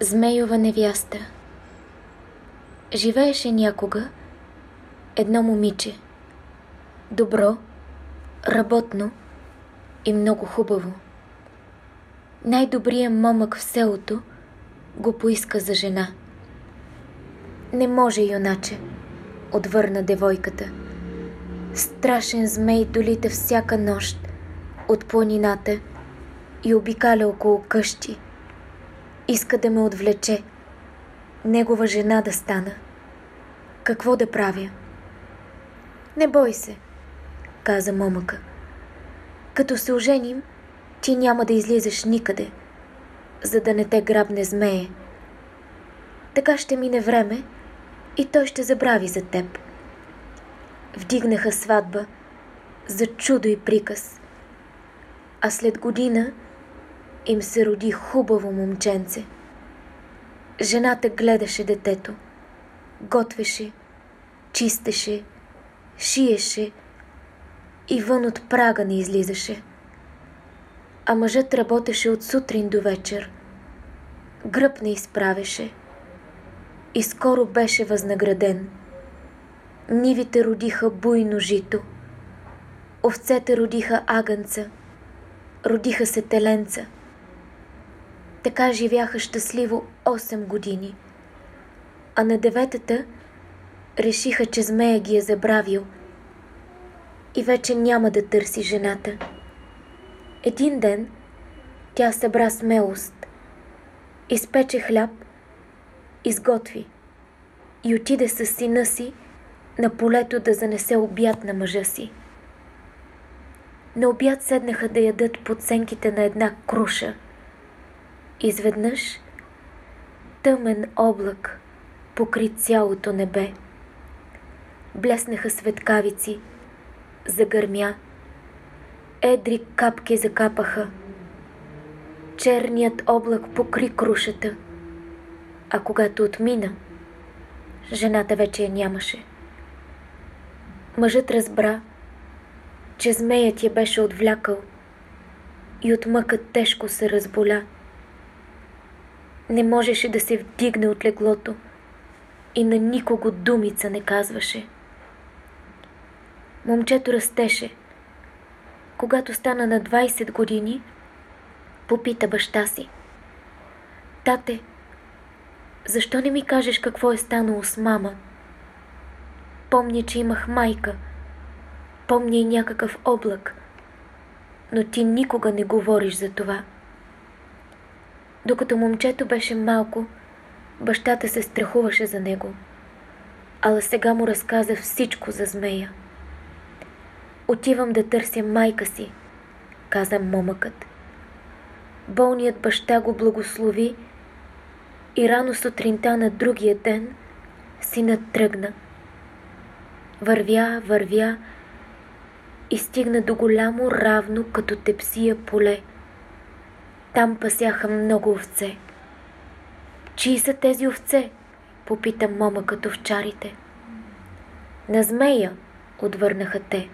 Змейова невяста Живееше някога едно момиче. Добро, работно и много хубаво. Най-добрият момък в селото го поиска за жена. Не може, юначе, отвърна девойката. Страшен змей долита всяка нощ от планината и обикаля около къщи. Иска да ме отвлече. Негова жена да стана. Какво да правя? Не бой се, каза момъка. Като се оженим, ти няма да излизаш никъде, за да не те грабне змее. Така ще мине време и той ще забрави за теб. Вдигнаха сватба за чудо и приказ. А след година им се роди хубаво момченце. Жената гледаше детето, готвеше, чистеше, шиеше и вън от прага не излизаше. А мъжът работеше от сутрин до вечер. Гръб не изправеше. И скоро беше възнаграден. Нивите родиха буйно жито. Овцете родиха агънца. Родиха се теленца. Така живяха щастливо 8 години. А на деветата решиха, че змея ги е забравил и вече няма да търси жената. Един ден тя събра смелост, изпече хляб, изготви и отиде с сина си на полето да занесе обяд на мъжа си. На обяд седнаха да ядат под сенките на една круша. Изведнъж тъмен облак покри цялото небе. Блеснаха светкавици, загърмя, едри капки закапаха. Черният облак покри крушата, а когато отмина, жената вече я нямаше. Мъжът разбра, че змеят я беше отвлякал и от мъка тежко се разболя. Не можеше да се вдигне от леглото и на никого думица не казваше. Момчето растеше. Когато стана на 20 години, попита баща си. Тате, защо не ми кажеш какво е станало с мама? Помня, че имах майка. Помня и някакъв облак. Но ти никога не говориш за това. Докато момчето беше малко, бащата се страхуваше за него. Ала сега му разказа всичко за змея. Отивам да търся майка си, каза момъкът. Болният баща го благослови и рано сутринта на другия ден синът тръгна. Вървя, вървя и стигна до голямо равно като тепсия поле. Там пасяха много овце. Чии са тези овце? попита момъкът овчарите. На змея, отвърнаха те.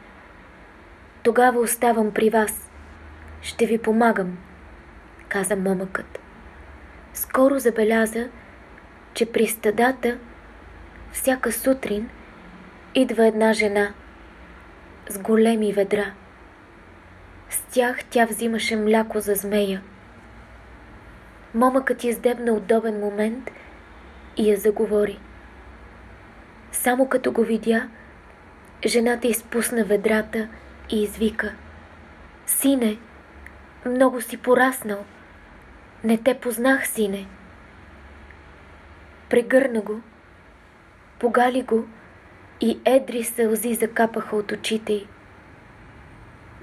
Тогава оставам при вас. Ще ви помагам, каза момъкът. Скоро забеляза, че при стадата всяка сутрин идва една жена с големи ведра. С тях тя взимаше мляко за змея. Момъкът издебна удобен момент и я заговори. Само като го видя, жената изпусна ведрата и извика. Сине, много си пораснал. Не те познах, сине. Прегърна го, погали го и едри сълзи закапаха от очите й.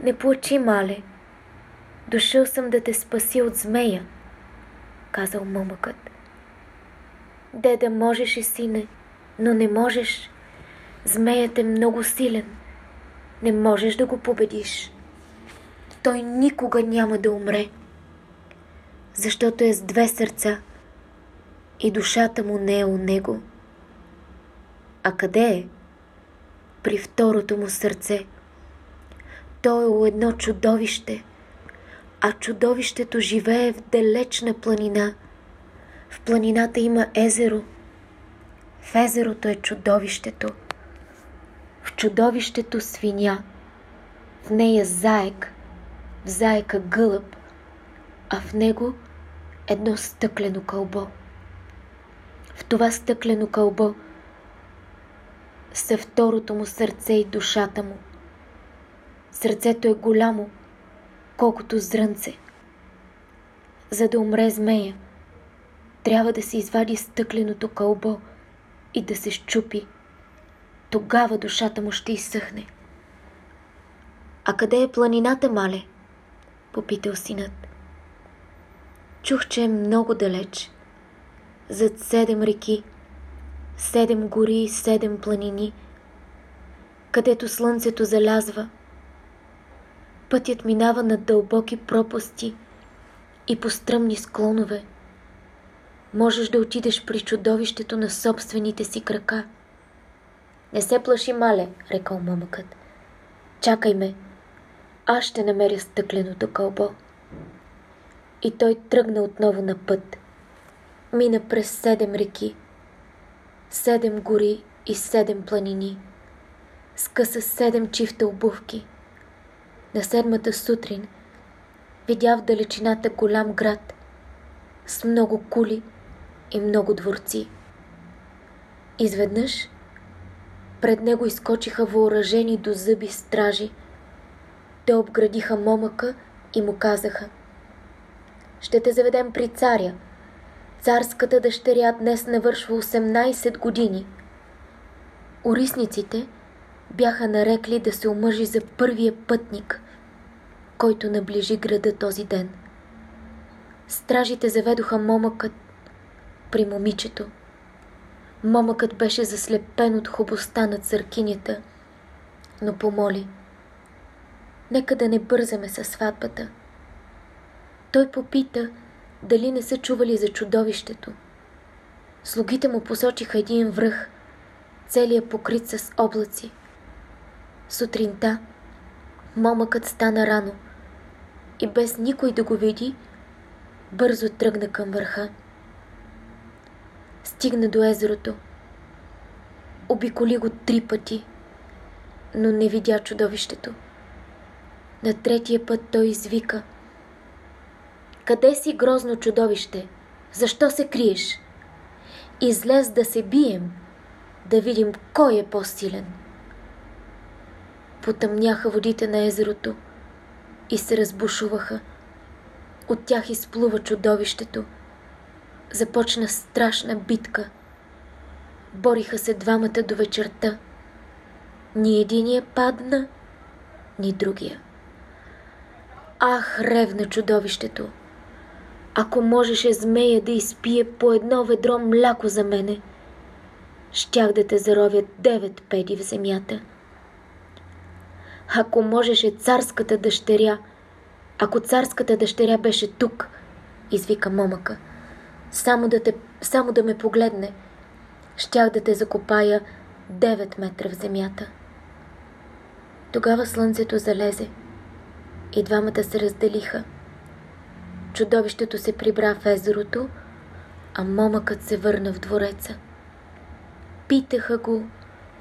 Не плачи, мале. Дошъл съм да те спаси от змея, казал момъкът. Деда, можеш и сине, но не можеш. Змеят е много силен. Не можеш да го победиш. Той никога няма да умре, защото е с две сърца и душата му не е у него. А къде е? При второто му сърце. Той е у едно чудовище, а чудовището живее в далечна планина, В планината има езеро. В езерото е чудовището. В чудовището свиня. В нея заек. В заека гълъб. А в него едно стъклено кълбо. В това стъклено кълбо са второто му сърце и душата му. Сърцето е голямо, колкото зрънце. За да умре змея, трябва да се извади стъкленото кълбо и да се щупи. Тогава душата му ще изсъхне. А къде е планината, мале? Попитал синът. Чух, че е много далеч. Зад седем реки, седем гори и седем планини, където слънцето залязва. Пътят минава над дълбоки пропасти и по стръмни склонове. Можеш да отидеш при чудовището на собствените си крака. Не се плаши, мале, рекал момъкът. Чакай ме, аз ще намеря стъкленото кълбо. И той тръгна отново на път. Мина през седем реки, седем гори и седем планини. Скъса седем чифта обувки. На седмата сутрин видя в далечината голям град с много кули и много дворци. Изведнъж пред него изкочиха въоръжени до зъби стражи. Те обградиха момъка и му казаха «Ще те заведем при царя. Царската дъщеря днес навършва 18 години». Орисниците бяха нарекли да се омъжи за първия пътник, който наближи града този ден. Стражите заведоха момъкът при момичето. Момъкът беше заслепен от хубостта на църкинята, но помоли. Нека да не бързаме със сватбата. Той попита дали не са чували за чудовището. Слугите му посочиха един връх, целият покрит с облаци. Сутринта момъкът стана рано и без никой да го види, бързо тръгна към върха. Стигна до езерото. Обиколи го три пъти, но не видя чудовището. На третия път той извика. Къде си, грозно чудовище? Защо се криеш? Излез да се бием, да видим кой е по-силен. Потъмняха водите на езерото и се разбушуваха. От тях изплува чудовището – започна страшна битка. Бориха се двамата до вечерта. Ни единия падна, ни другия. Ах, ревна чудовището! Ако можеше змея да изпие по едно ведро мляко за мене, щях да те заровя девет педи в земята. Ако можеше царската дъщеря, ако царската дъщеря беше тук, извика момъка – само да, те, само да ме погледне, щях да те закопая 9 метра в земята. Тогава слънцето залезе и двамата се разделиха. Чудовището се прибра в езерото, а момъкът се върна в двореца. Питаха го,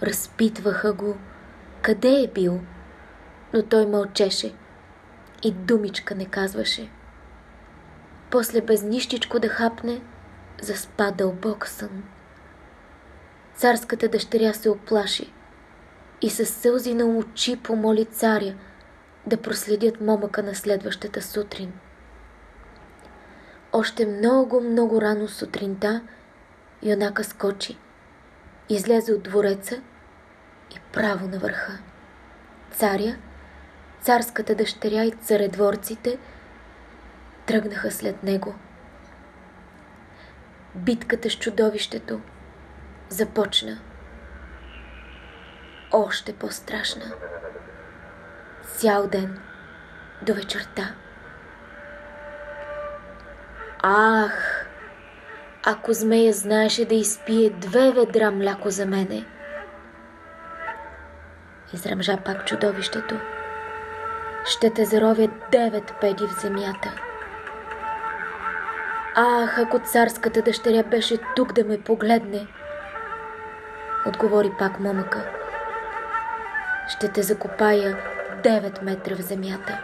разпитваха го, къде е бил, но той мълчеше и думичка не казваше. После без нищичко да хапне, заспа дълбок сън. Царската дъщеря се оплаши и със сълзи на очи помоли царя да проследят момъка на следващата сутрин. Още много, много рано сутринта юнака скочи, излезе от двореца и право на върха. Царя, царската дъщеря и царедворците – тръгнаха след него. Битката с чудовището започна. Още по-страшна. Цял ден до вечерта. Ах, ако змея знаеше да изпие две ведра мляко за мене. Изръмжа пак чудовището. Ще те заровя девет педи в земята Ах, ако царската дъщеря беше тук да ме погледне, отговори пак момъка. Ще те закопая 9 метра в земята.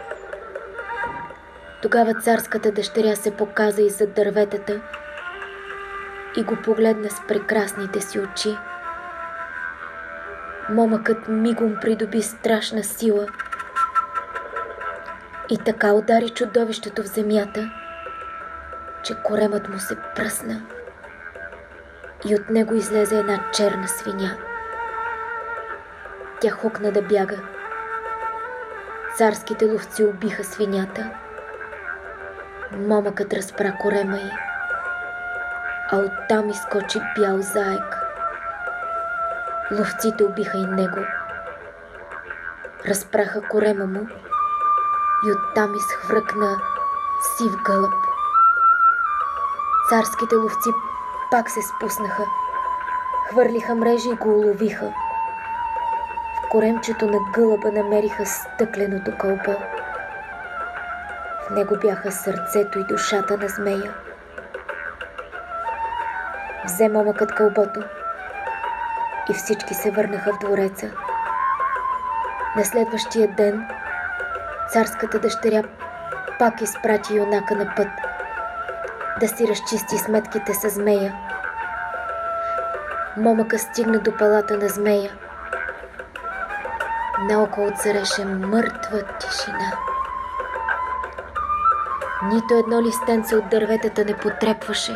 Тогава царската дъщеря се показа и зад дърветата и го погледна с прекрасните си очи. Момъкът мигом придоби страшна сила и така удари чудовището в земята, че коремът му се пръсна и от него излезе една черна свиня. Тя хукна да бяга. Царските ловци убиха свинята. Момъкът разпра корема й, а оттам изкочи бял заек. Ловците убиха и него. Разпраха корема му и оттам изхвъркна сив гълъб. Царските ловци пак се спуснаха, хвърлиха мрежи и го уловиха. В коремчето на гълъба намериха стъкленото кълбо. В него бяха сърцето и душата на змея. Взе момъкът кълбото и всички се върнаха в двореца. На следващия ден царската дъщеря пак изпрати юнака на път да си разчисти сметките с змея. Момъка стигна до палата на змея. Наоколо цареше мъртва тишина. Нито едно листенце от дърветата не потрепваше.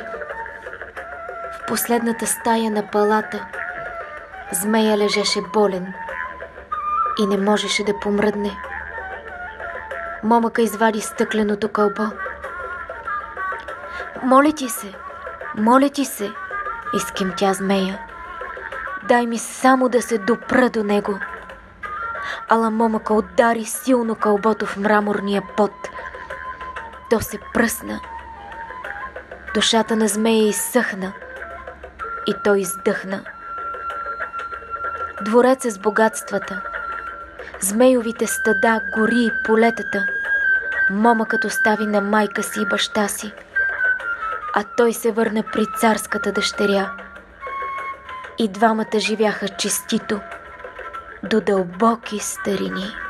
В последната стая на палата змея лежеше болен и не можеше да помръдне. Момъка извади стъкленото кълбо. Моля ти се, моля ти се, изкимтя змея. Дай ми само да се допра до него. Ала момъка удари силно кълбото в мраморния пот. То се пръсна. Душата на змея изсъхна и той издъхна. Дворец с богатствата – змейовите стада, гори и полетата. Момъкът остави на майка си и баща си, а той се върна при царската дъщеря. И двамата живяха честито до дълбоки старини.